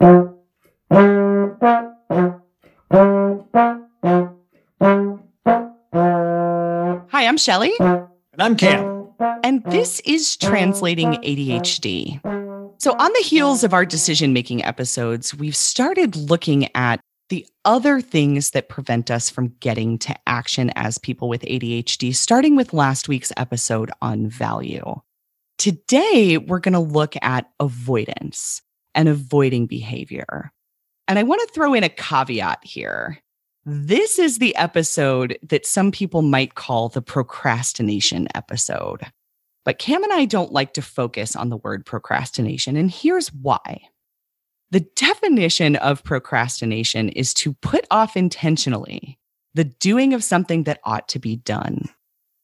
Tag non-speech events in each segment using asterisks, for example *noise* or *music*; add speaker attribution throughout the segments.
Speaker 1: Hi, I'm Shelly.
Speaker 2: And I'm Cam.
Speaker 1: And this is Translating ADHD. So, on the heels of our decision making episodes, we've started looking at the other things that prevent us from getting to action as people with ADHD, starting with last week's episode on value. Today, we're going to look at avoidance and avoiding behavior. And I want to throw in a caveat here. This is the episode that some people might call the procrastination episode. But Cam and I don't like to focus on the word procrastination, and here's why. The definition of procrastination is to put off intentionally the doing of something that ought to be done.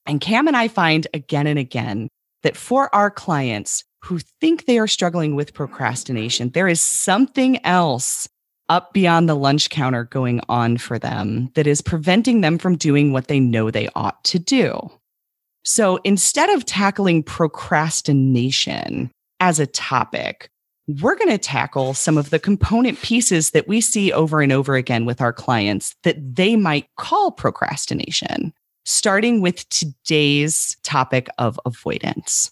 Speaker 1: And Cam and I find again and again that for our clients who think they are struggling with procrastination, there is something else up beyond the lunch counter going on for them that is preventing them from doing what they know they ought to do. So instead of tackling procrastination as a topic, we're going to tackle some of the component pieces that we see over and over again with our clients that they might call procrastination, starting with today's topic of avoidance.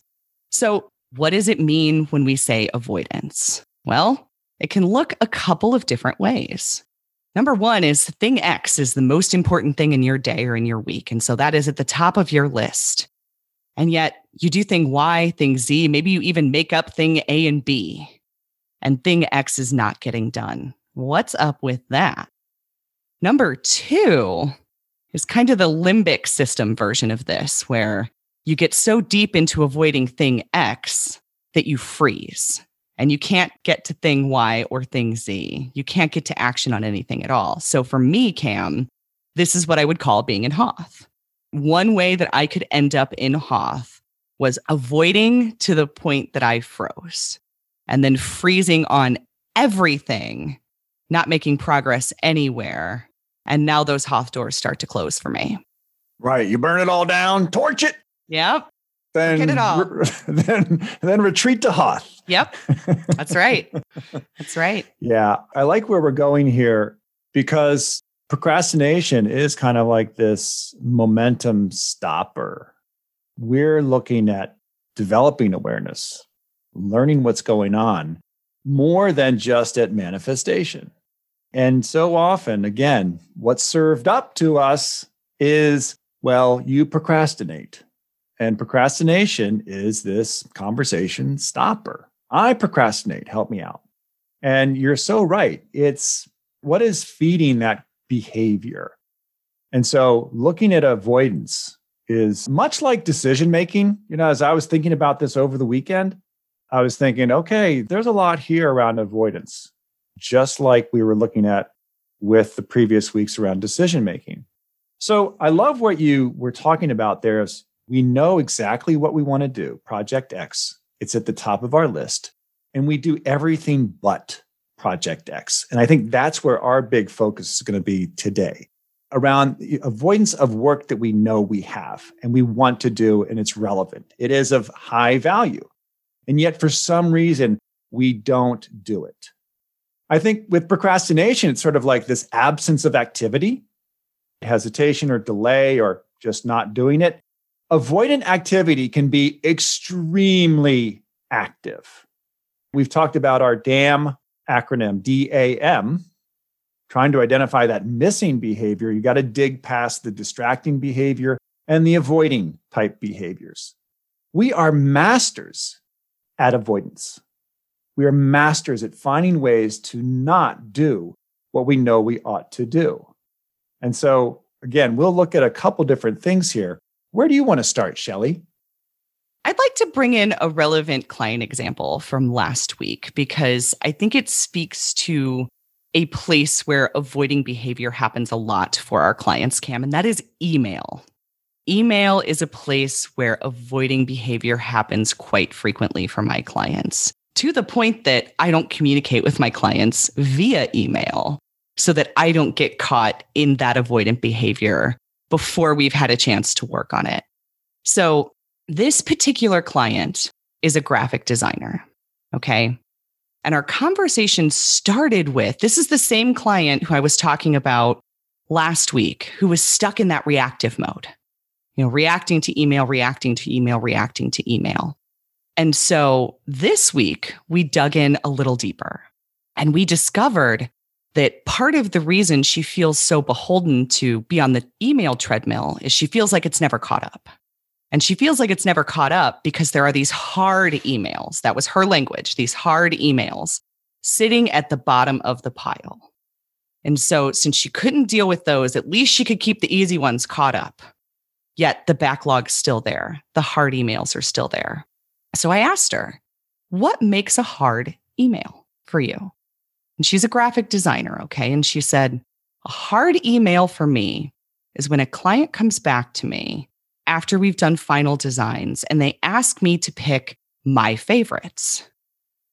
Speaker 1: So, what does it mean when we say avoidance? Well, it can look a couple of different ways. Number one is thing X is the most important thing in your day or in your week. And so that is at the top of your list. And yet you do thing Y, thing Z, maybe you even make up thing A and B, and thing X is not getting done. What's up with that? Number two is kind of the limbic system version of this, where you get so deep into avoiding thing X that you freeze and you can't get to thing Y or thing Z. You can't get to action on anything at all. So for me, Cam, this is what I would call being in Hoth. One way that I could end up in Hoth was avoiding to the point that I froze and then freezing on everything, not making progress anywhere. And now those Hoth doors start to close for me.
Speaker 2: Right. You burn it all down, torch it.
Speaker 1: Yep
Speaker 2: then
Speaker 1: Get it all. *laughs*
Speaker 2: then then retreat to Hoth.
Speaker 1: Yep. That's right. That's right.
Speaker 2: Yeah. I like where we're going here because procrastination is kind of like this momentum stopper. We're looking at developing awareness, learning what's going on more than just at manifestation. And so often, again, what's served up to us is, well, you procrastinate and procrastination is this conversation stopper. I procrastinate, help me out. And you're so right. It's what is feeding that behavior? And so looking at avoidance is much like decision making. You know, as I was thinking about this over the weekend, I was thinking, okay, there's a lot here around avoidance, just like we were looking at with the previous weeks around decision making. So I love what you were talking about there we know exactly what we want to do, Project X. It's at the top of our list. And we do everything but Project X. And I think that's where our big focus is going to be today around avoidance of work that we know we have and we want to do and it's relevant. It is of high value. And yet, for some reason, we don't do it. I think with procrastination, it's sort of like this absence of activity, hesitation or delay or just not doing it avoidant activity can be extremely active. We've talked about our DAM acronym, DAM, trying to identify that missing behavior. You got to dig past the distracting behavior and the avoiding type behaviors. We are masters at avoidance. We are masters at finding ways to not do what we know we ought to do. And so, again, we'll look at a couple different things here. Where do you want to start, Shelly?
Speaker 1: I'd like to bring in a relevant client example from last week because I think it speaks to a place where avoiding behavior happens a lot for our clients, Cam, and that is email. Email is a place where avoiding behavior happens quite frequently for my clients to the point that I don't communicate with my clients via email so that I don't get caught in that avoidant behavior before we've had a chance to work on it. So, this particular client is a graphic designer. Okay. And our conversation started with this is the same client who I was talking about last week who was stuck in that reactive mode, you know, reacting to email, reacting to email, reacting to email. And so this week we dug in a little deeper and we discovered that part of the reason she feels so beholden to be on the email treadmill is she feels like it's never caught up. And she feels like it's never caught up because there are these hard emails. That was her language, these hard emails sitting at the bottom of the pile. And so, since she couldn't deal with those, at least she could keep the easy ones caught up. Yet the backlog's still there. The hard emails are still there. So I asked her, What makes a hard email for you? And she's a graphic designer, okay? And she said, A hard email for me is when a client comes back to me after we've done final designs and they ask me to pick my favorites.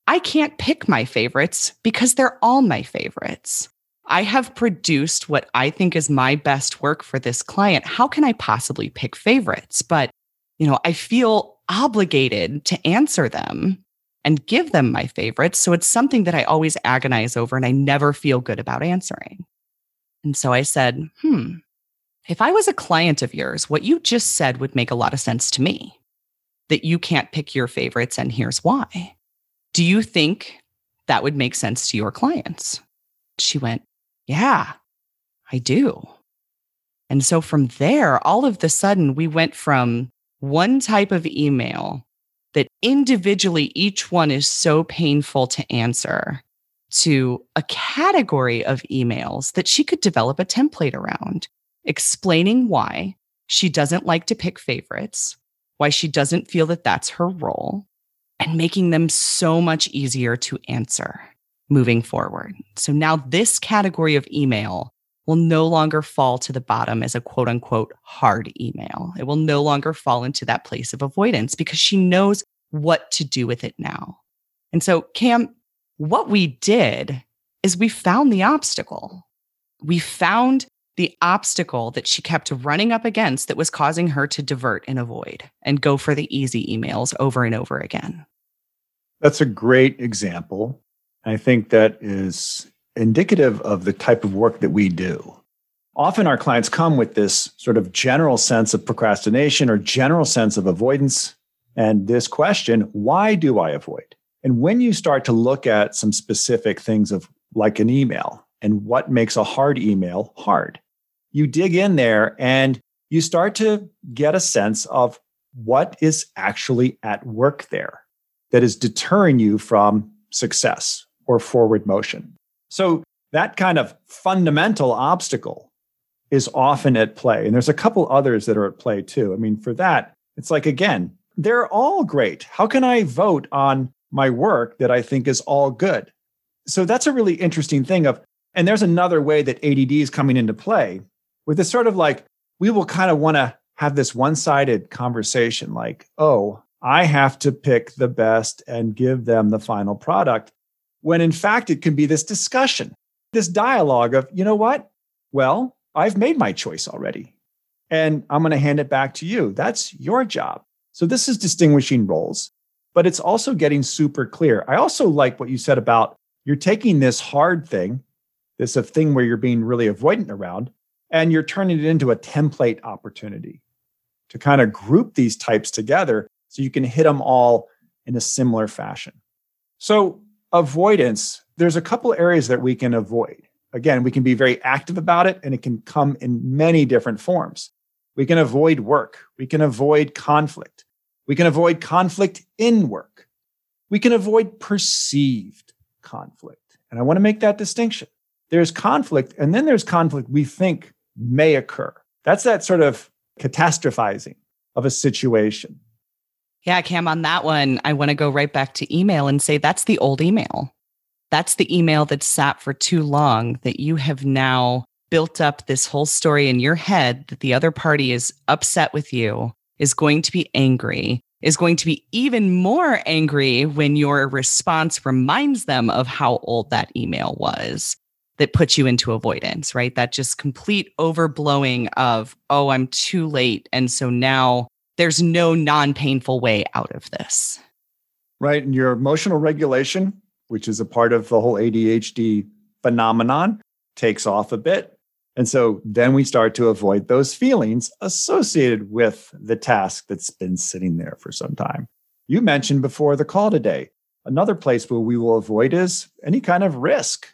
Speaker 1: I can't pick my favorites because they're all my favorites. I have produced what I think is my best work for this client. How can I possibly pick favorites? But, you know, I feel obligated to answer them and give them my favorites. So it's something that I always agonize over and I never feel good about answering. And so I said, hmm, if I was a client of yours, what you just said would make a lot of sense to me that you can't pick your favorites, and here's why. Do you think that would make sense to your clients? She went, yeah, I do. And so from there, all of the sudden, we went from one type of email that individually each one is so painful to answer to a category of emails that she could develop a template around, explaining why she doesn't like to pick favorites, why she doesn't feel that that's her role, and making them so much easier to answer moving forward. So now this category of email will no longer fall to the bottom as a quote unquote hard email. It will no longer fall into that place of avoidance because she knows what to do with it now. And so, Cam, what we did is we found the obstacle. We found the obstacle that she kept running up against that was causing her to divert and avoid and go for the easy emails over and over again.
Speaker 2: That's a great example. I think that is indicative of the type of work that we do. Often our clients come with this sort of general sense of procrastination or general sense of avoidance. And this question, why do I avoid? And when you start to look at some specific things of like an email and what makes a hard email hard, you dig in there and you start to get a sense of what is actually at work there that is deterring you from success or forward motion. So that kind of fundamental obstacle is often at play. And there's a couple others that are at play too. I mean, for that, it's like, again, they're all great. How can I vote on my work that I think is all good? So that's a really interesting thing of, and there's another way that ADD is coming into play with this sort of like, we will kind of want to have this one sided conversation like, oh, I have to pick the best and give them the final product when in fact it can be this discussion, this dialogue of, you know what? Well, I've made my choice already and I'm going to hand it back to you. That's your job. So this is distinguishing roles, but it's also getting super clear. I also like what you said about you're taking this hard thing, this a thing where you're being really avoidant around, and you're turning it into a template opportunity to kind of group these types together so you can hit them all in a similar fashion. So avoidance, there's a couple areas that we can avoid. Again, we can be very active about it and it can come in many different forms. We can avoid work. We can avoid conflict. We can avoid conflict in work. We can avoid perceived conflict. And I want to make that distinction. There's conflict, and then there's conflict we think may occur. That's that sort of catastrophizing of a situation.
Speaker 1: Yeah, Cam, on that one, I want to go right back to email and say that's the old email. That's the email that sat for too long that you have now built up this whole story in your head that the other party is upset with you, is going to be angry, is going to be even more angry when your response reminds them of how old that email was that puts you into avoidance, right? That just complete overblowing of, oh, I'm too late. And so now there's no non painful way out of this.
Speaker 2: Right. And your emotional regulation which is a part of the whole ADHD phenomenon, takes off a bit. And so then we start to avoid those feelings associated with the task that's been sitting there for some time. You mentioned before the call today, another place where we will avoid is any kind of risk,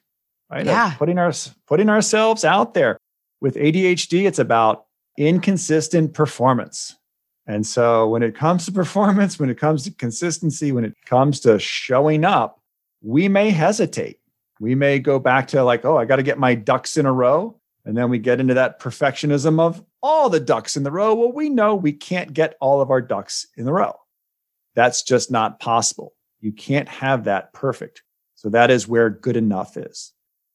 Speaker 2: right?
Speaker 1: Yeah.
Speaker 2: Of putting our putting ourselves out there. With ADHD, it's about inconsistent performance. And so when it comes to performance, when it comes to consistency, when it comes to showing up, we may hesitate. We may go back to like, oh, I got to get my ducks in a row. And then we get into that perfectionism of all the ducks in the row. Well, we know we can't get all of our ducks in the row. That's just not possible. You can't have that perfect. So that is where good enough is.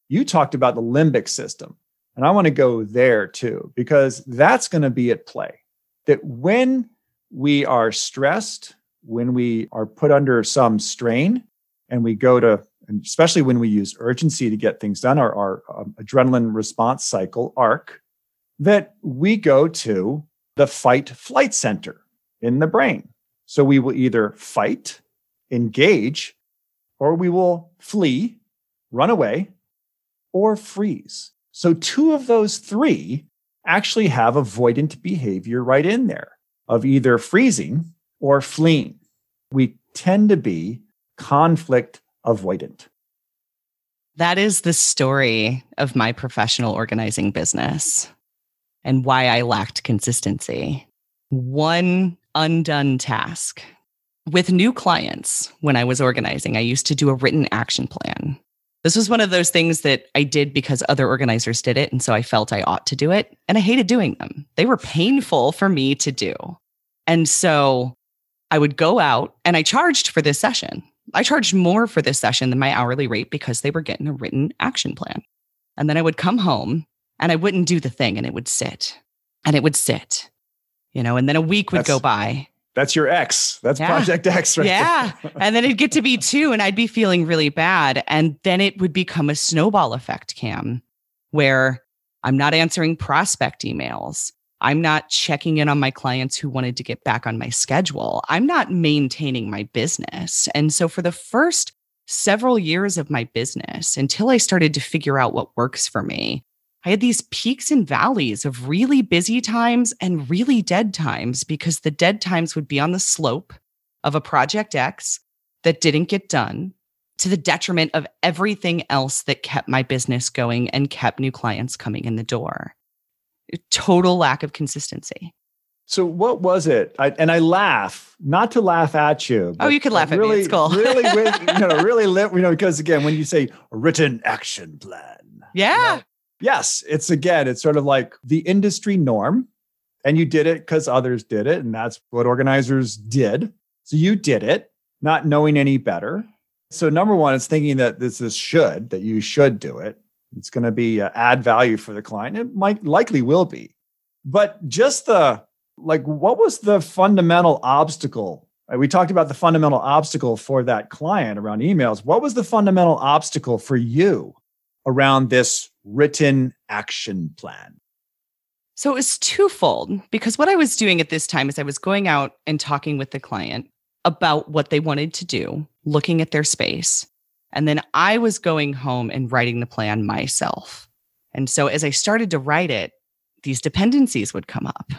Speaker 2: You talked about the limbic system. And I want to go there too, because that's going to be at play. That when we are stressed, when we are put under some strain, and we go to, and especially when we use urgency to get things done, our, our um, adrenaline response cycle, ARC, that we go to the fight flight center in the brain. So we will either fight, engage, or we will flee, run away, or freeze. So, two of those three actually have avoidant behavior right in there of either freezing or fleeing. We tend to be conflict avoidant.
Speaker 1: That is the story of my professional organizing business and why I lacked consistency. One undone task. With new clients, when I was organizing, I used to do a written action plan. This was one of those things that I did because other organizers did it. And so I felt I ought to do it. And I hated doing them. They were painful for me to do. And so I would go out and I charged for this session. I charged more for this session than my hourly rate because they were getting a written action plan. And then I would come home and I wouldn't do the thing and it would sit and it would sit, you know, and then a week would
Speaker 2: That's-
Speaker 1: go by
Speaker 2: That's your X. That's
Speaker 1: Yeah.
Speaker 2: Project X, right?
Speaker 1: yeah. and then it'd get to be *laughs* two, and I'd be feeling really bad. And then it would become a snowball effect, Cam, where I'm not answering prospect emails. I'm not checking in on my clients who wanted to get back on my schedule. I'm not maintaining my business. And so for the first several years of my business, until I started to figure out what works for me, I had these peaks and valleys of really busy times and really dead times because the dead times would be on the slope of a project X that didn't get done to the detriment of everything else that kept my business going and kept new clients coming in the door. Total lack of consistency.
Speaker 2: So what was it? I, and I laugh, not to laugh at you.
Speaker 1: Oh, you could laugh at me.
Speaker 2: really,
Speaker 1: It's cool.
Speaker 2: really, *laughs* with, you know, really live, you know, because again, when you say written action plan,
Speaker 1: Yeah.
Speaker 2: you know, yes, it's again, it's sort of like the industry norm. And you did it because others did it. And that's what organizers did. So you did it, not knowing any better. So number one is thinking that this is should, that you should do it. It's going to be uh, add value for the client. It might likely will be. But just the like, what was the fundamental obstacle? Uh, We talked about the fundamental obstacle for that client around emails. What was the fundamental obstacle for you around this written action plan?
Speaker 1: So it was twofold because what I was doing at this time is I was going out and talking with the client about what they wanted to do, looking at their space. And then I was going home and writing the plan myself. And so as I started to write it, these dependencies would come up.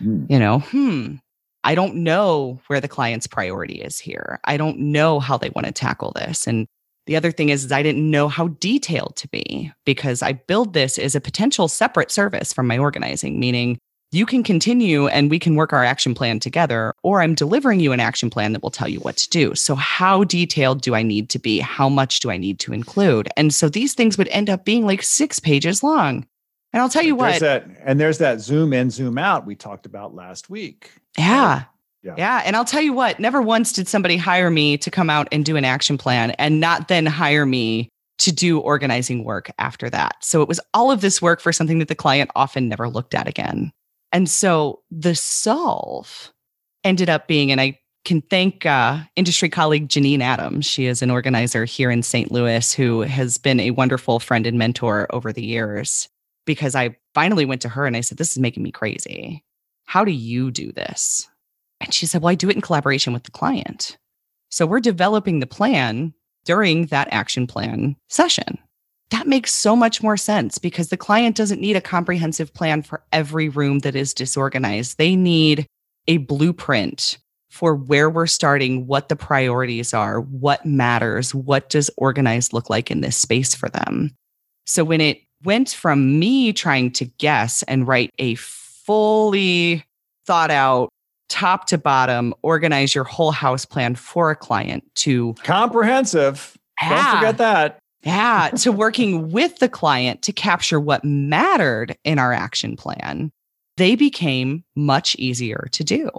Speaker 2: Hmm.
Speaker 1: You know, hmm, I don't know where the client's priority is here. I don't know how they want to tackle this. And the other thing is, is I didn't know how detailed to be because I build this as a potential separate service from my organizing, meaning you can continue and we can work our action plan together, or I'm delivering you an action plan that will tell you what to do. So, how detailed do I need to be? How much do I need to include? And so these things would end up being like six pages long. And I'll tell you
Speaker 2: There's
Speaker 1: what,
Speaker 2: that, and there's that zoom in, zoom out we talked about last week.
Speaker 1: yeah.
Speaker 2: Yeah.
Speaker 1: Yeah. And I'll tell you what, never once did somebody hire me to come out and do an action plan and not then hire me to do organizing work after that. So it was all of this work for something that the client often never looked at again. And so the solve ended up being, and I can thank uh, industry colleague Janine Adams. She is an organizer here in St. Louis who has been a wonderful friend and mentor over the years because I finally went to her and I said, This is making me crazy. How do you do this? And she said, Well, I do it in collaboration with the client. So we're developing the plan during that action plan session. That makes so much more sense because the client doesn't need a comprehensive plan for every room that is disorganized. They need a blueprint for where we're starting, what the priorities are, what matters, what does organized look like in this space for them. So when it went from me trying to guess and write a fully thought out, top to bottom, organize your whole house plan for a client to
Speaker 2: comprehensive. Yeah, Don't forget that.
Speaker 1: Yeah, to working with the client to capture what mattered in our action plan, they became much easier to do.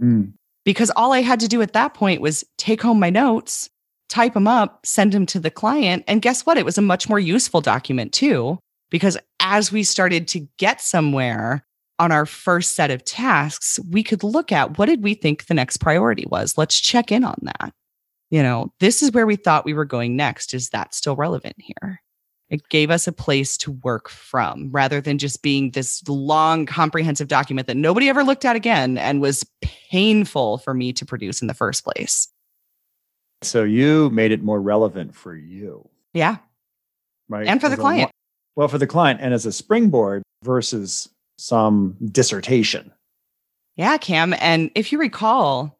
Speaker 1: Mm. Because all I had to do at that point was take home my notes, type them up, send them to the client. And guess what? It was a much more useful document too, because as we started to get somewhere on our first set of tasks, we could look at what did we think the next priority was? Let's check in on that. You know, this is where we thought we were going next. Is that still relevant here? It gave us a place to work from rather than just being this long, comprehensive document that nobody ever looked at again and was painful for me to produce in the first place.
Speaker 2: So you made it more relevant for you.
Speaker 1: Yeah.
Speaker 2: Right.
Speaker 1: And for the client.
Speaker 2: well, for the client and as a springboard versus some dissertation.
Speaker 1: Yeah, Cam. And if you recall,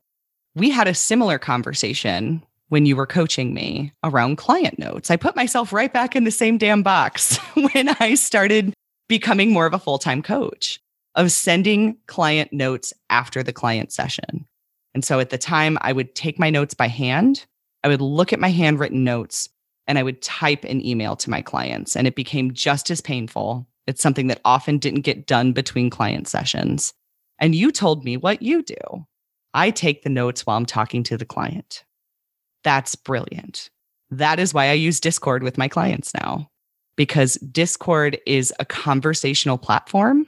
Speaker 1: we had a similar conversation when you were coaching me around client notes. I put myself right back in the same damn box *laughs* when I started becoming more of a full time coach of sending client notes after the client session. And so at the time, I would take my notes by hand, I would look at my handwritten notes, and I would type an email to my clients. And it became just as painful it's something that often didn't get done between client sessions. And you told me what you do. I take the notes while I'm talking to the client. That's brilliant. That is why I use Discord with my clients now, because Discord is a conversational platform.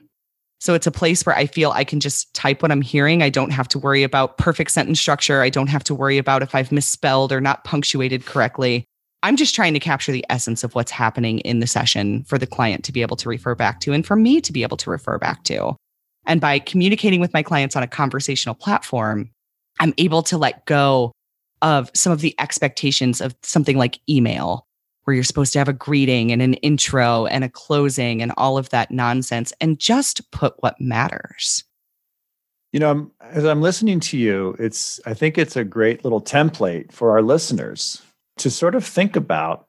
Speaker 1: So it's a place where I feel I can just type what I'm hearing. I don't have to worry about perfect sentence structure. I don't have to worry about if I've misspelled or not punctuated correctly. I'm just trying to capture the essence of what's happening in the session for the client to be able to refer back to and for me to be able to refer back to. And by communicating with my clients on a conversational platform, I'm able to let go of some of the expectations of something like email, where you're supposed to have a greeting and an intro and a closing and all of that nonsense and just put what matters.
Speaker 2: You know, as I'm listening to you, it's I think it's a great little template for our listeners to sort of think about,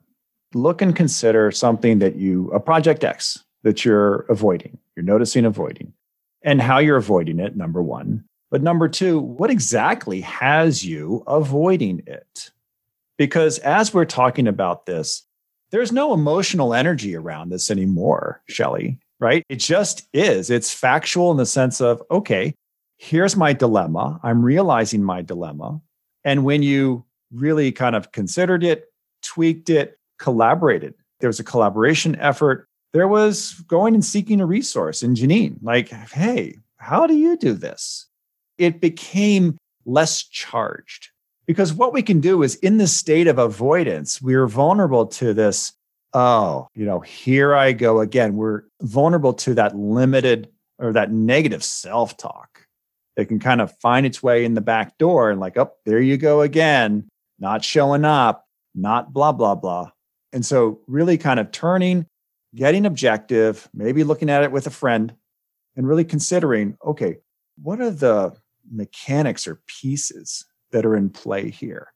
Speaker 2: look and consider something that you, a project X that you're avoiding, you're noticing avoiding, and how you're avoiding it, number one. But number two, what exactly has you avoiding it? Because as we're talking about this, there's no emotional energy around this anymore, Shelly, right? It just is. It's factual in the sense of, okay, here's my dilemma. I'm realizing my dilemma. And when you really kind of considered it, tweaked it, collaborated. There was a collaboration effort. There was going and seeking a resource in Janine, like, hey, how do you do this? It became less charged because what we can do is in this state of avoidance, we're vulnerable to this. Oh, you know, here I go again. We're vulnerable to that limited or that negative self talk that can kind of find its way in the back door and, like, oh, there you go again not showing up, not blah, blah, blah. And so, really kind of turning, getting objective, maybe looking at it with a friend, and really considering okay, what are the mechanics or pieces that are in play here?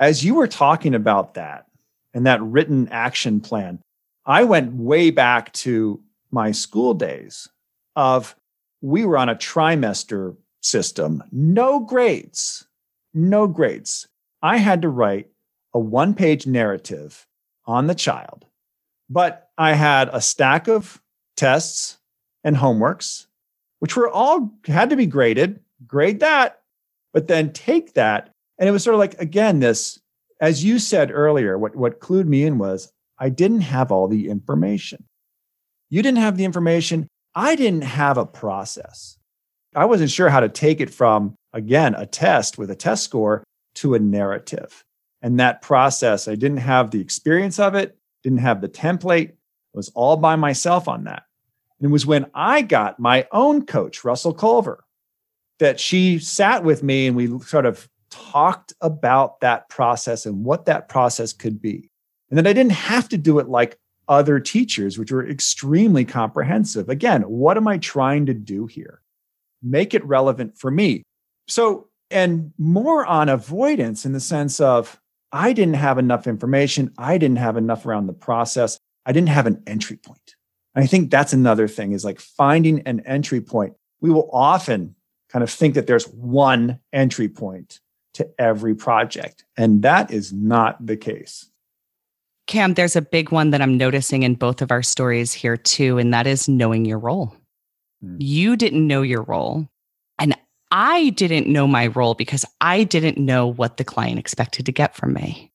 Speaker 2: As you were talking about that and that written action plan, I went way back to my school days of we were on a trimester system, no grades, no grades. I had to write a one page narrative on the child, but I had a stack of tests and homeworks, which were all had to be graded, grade that, but then take that. And it was sort of like, again, this, as you said earlier, what, what clued me in was I didn't have all the information. You didn't have the information. I didn't have a process. I wasn't sure how to take it from, again, a test with a test score to a narrative. And that process, I didn't have the experience of it, didn't have the template, was all by myself on that. And it was when I got my own coach, Russell Culver, that she sat with me and we sort of talked about that process and what that process could be. And that I didn't have to do it like other teachers, which were extremely comprehensive. Again, what am I trying to do here? Make it relevant for me. So, and more on avoidance in the sense of I didn't have enough information. I didn't have enough around the process. I didn't have an entry point. I think that's another thing is like finding an entry point. We will often kind of think that there's one entry point to every project, and that is not the case.
Speaker 1: Cam, there's a big one that I'm noticing in both of our stories here too, and that is knowing your role. Mm. You didn't know your role, and I didn't know my role because I didn't know what the client expected to get from me.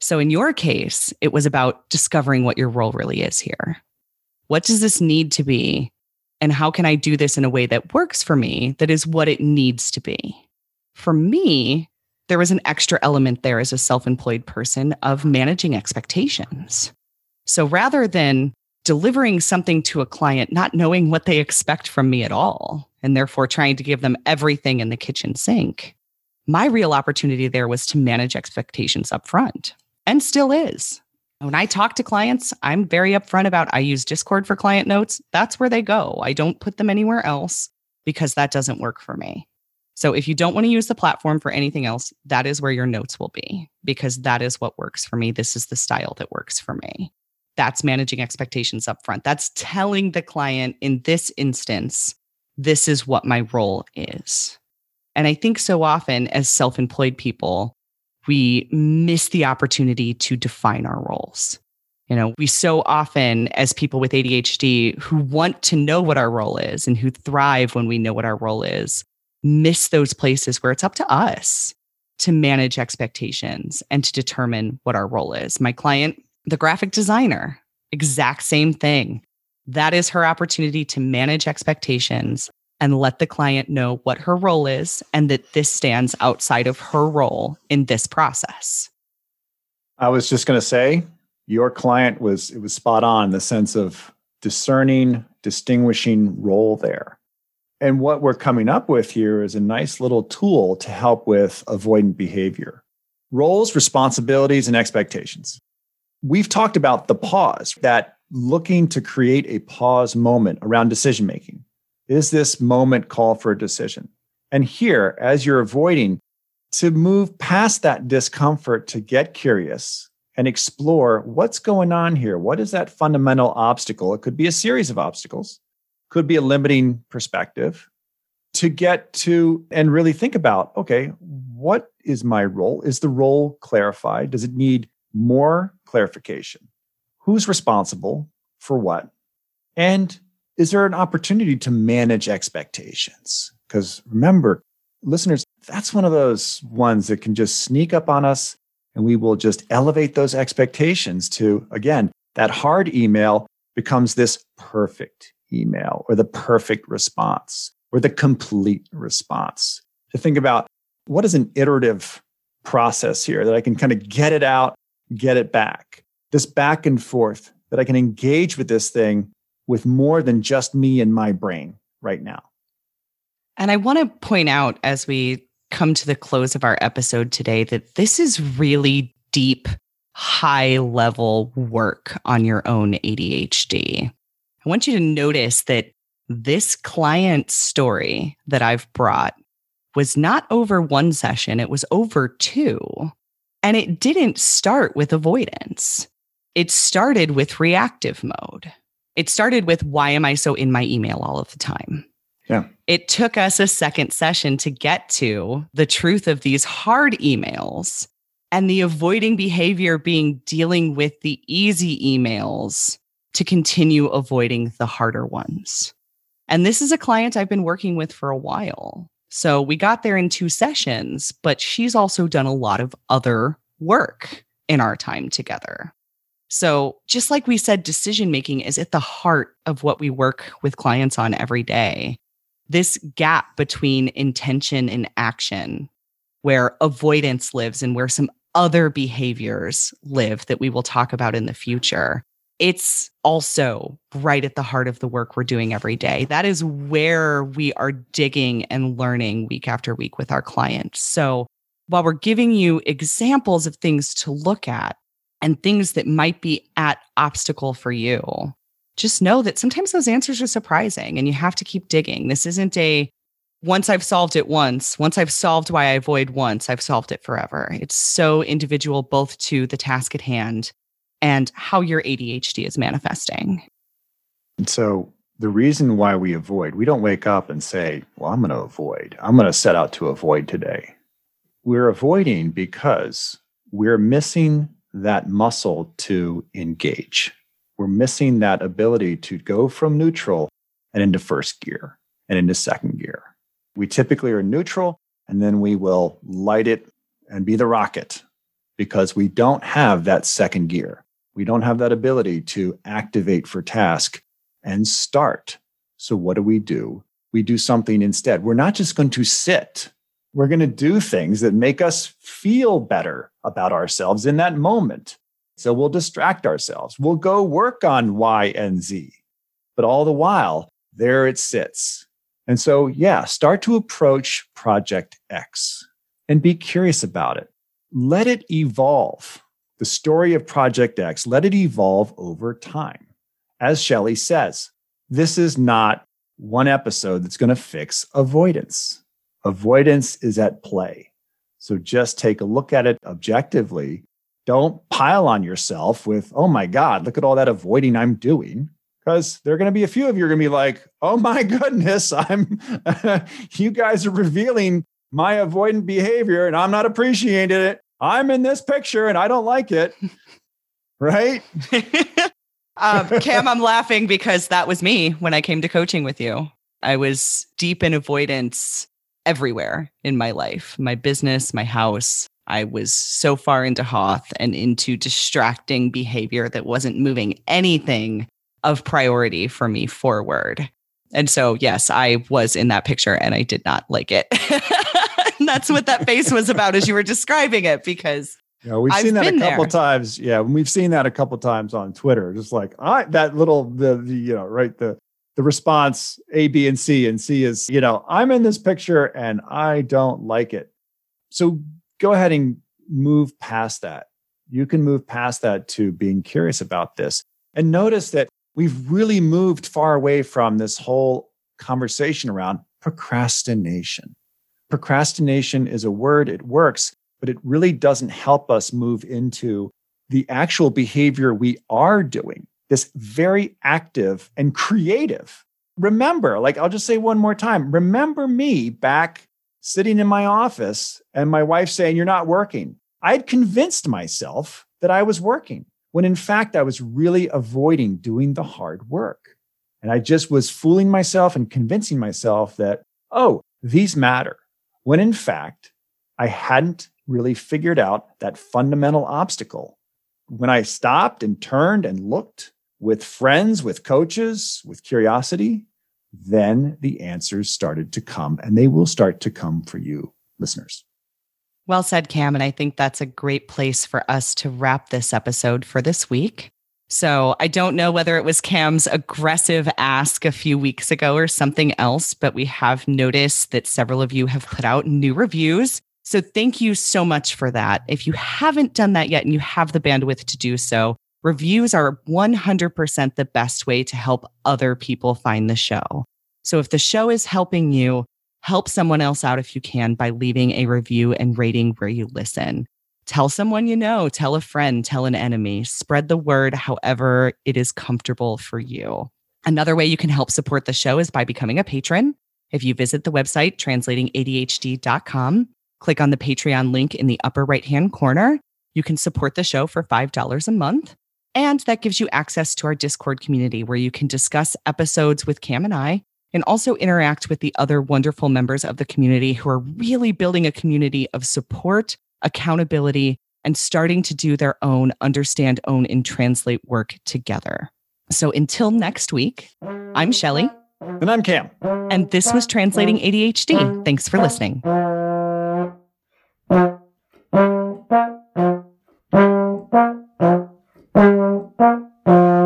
Speaker 1: So in your case, it was about discovering what your role really is here. What does this need to be? And how can I do this in a way that works for me, that is what it needs to be? For me, there was an extra element there as a self employed person of managing expectations. So rather than delivering something to a client, not knowing what they expect from me at all, and therefore trying to give them everything in the kitchen sink, my real opportunity there was to manage expectations up front and still is. When I talk to clients, I'm very upfront about I use Discord for client notes. That's where they go. I don't put them anywhere else because that doesn't work for me. So if you don't want to use the platform for anything else, that is where your notes will be because that is what works for me. This is the style that works for me. That's managing expectations up front. That's telling the client in this instance, this is what my role is. And I think so often as self employed people, we miss the opportunity to define our roles. You know, we so often, as people with ADHD who want to know what our role is and who thrive when we know what our role is, miss those places where it's up to us to manage expectations and to determine what our role is. My client, the graphic designer, exact same thing. That is her opportunity to manage expectations and let the client know what her role is and that this stands outside of her role in this process.
Speaker 2: I was just going to say your client was it was spot on the sense of discerning, distinguishing role there. And what we're coming up with here is a nice little tool to help with avoidant behavior roles, responsibilities, and expectations. We've talked about the pause, that looking to create a pause moment around decision making. Is this moment call for a decision? And here, as you're avoiding, to move past that discomfort to get curious and explore what's going on here. What is that fundamental obstacle? It could be a series of obstacles could be a limiting perspective to get to and really think about okay, what is my role? Is the role clarified? Does it need more clarification? Who's responsible for what? And is there an opportunity to manage expectations? Because remember, listeners, that's one of those ones that can just sneak up on us and we will just elevate those expectations to, again, that hard email becomes this perfect email or the perfect response or the complete response. To think about what is an iterative process here that I can kind of get it out, get it back. This back and forth that I can engage with this thing with more than just me and my brain right now.
Speaker 1: And I want to point out as we come to the close of our episode today that this is really deep, high level work on your own ADHD. I want you to notice that this client story that I've brought was not over one session, it was over two. And it didn't start with avoidance. It started with reactive mode. It started with why am I so in my email all of the time?
Speaker 2: Yeah.
Speaker 1: It took us a second session to get to the truth of these hard emails and the avoiding behavior being dealing with the easy emails to continue avoiding the harder ones. And this is a client I've been working with for a while. So we got there in two sessions, but she's also done a lot of other work in our time together. So, just like we said, decision making is at the heart of what we work with clients on every day. This gap between intention and action, where avoidance lives and where some other behaviors live that we will talk about in the future it's also right at the heart of the work we're doing every day. That is where we are digging and learning week after week with our clients. So, while we're giving you examples of things to look at and things that might be at obstacle for you, just know that sometimes those answers are surprising and you have to keep digging. This isn't a once I've solved it once, once I've solved why I avoid once, I've solved it forever. It's so individual, both to the task at hand and how your ADHD is manifesting.
Speaker 2: And so the reason why we avoid, we don't wake up and say, Well, I'm going to avoid. I'm going to set out to avoid today. We're avoiding because we're missing that muscle to engage. We're missing that ability to go from neutral and into first gear and into second gear. We typically are neutral and then we will light it and be the rocket because we don't have that second gear. We don't have that ability to activate for task and start. So, what do we do? We do something instead. We're not just going to sit, we're going to do things that make us feel better about ourselves in that moment. So, we'll distract ourselves. We'll go work on Y and Z. But all the while, there it sits and so, yeah, start to approach Project X and be curious about it. Let it evolve. The story of Project X, let it evolve over time. As Shelly says, this is not one episode that's going to fix avoidance. Avoidance is at play. So just take a look at it objectively. Don't pile on yourself with, oh my God, look at all that avoiding I'm doing because there are going to be a few of you are going to be like, "Oh my *laughs* goodness, I'm *laughs* you guys are revealing my avoidant behavior and I'm not appreciating it. I'm in this picture and I don't like it." *laughs* right?
Speaker 1: um, Cam, I'm laughing because that was me when I came to coaching with you. I was deep in avoidance everywhere in my life, my business, my house. I was so far into Hoth and into distracting behavior that wasn't moving anything of priority for me forward. And so, yes, I was in that picture and I did not like it. and *laughs* that's what that face was about as you were describing it, because
Speaker 2: yeah, we've I've seen that a couple there. times. Yeah, we've seen that a couple times on Twitter. Just like I that little the, the you know right the the response A, B, and C, and C is you know I'm in this picture and I don't like it. So go ahead and move past that. You can move past that to being curious about this and notice that we've really moved far away from this whole conversation around procrastination. Procrastination is a word, it works, but it really doesn't help us move into the actual behavior we are doing, this very active and creative. Remember, like I'll just say one more time remember me back sitting in my office and my wife saying, You're not working. I had convinced myself that I was working when in fact I was really avoiding doing the hard work. And I just was fooling myself and convincing myself that, oh, these matter. When in fact, I hadn't really figured out that fundamental obstacle. When I stopped and turned and looked with friends, with coaches, with curiosity, then the answers started to come and they will start to come for you, listeners.
Speaker 1: Well said, Cam. And I think that's a great place for us to wrap this episode for this week. So I don't know whether it was Cam's aggressive ask a few weeks ago or something else, but we have noticed that several of you have put out new reviews. So thank you so much for that. If you haven't done that yet and you have the bandwidth to do so, reviews are 100% the best way to help other people find the show. So if the show is helping you, Help someone else out if you can by leaving a review and rating where you listen. Tell someone you know, tell a friend, tell an enemy, spread the word however it is comfortable for you. Another way you can help support the show is by becoming a patron. If you visit the website translatingadhd.com, click on the Patreon link in the upper right hand corner. You can support the show for $5 a month. And that gives you access to our Discord community where you can discuss episodes with Cam and I and also interact with the other wonderful members of the community who are really building a community of support, accountability, and starting to do their own understand, own, and translate work together. So until next week, I'm Shelly.
Speaker 2: And I'm Cam.
Speaker 1: And this was Translating ADHD. Thanks for listening. Thank *laughs* you. Tchau.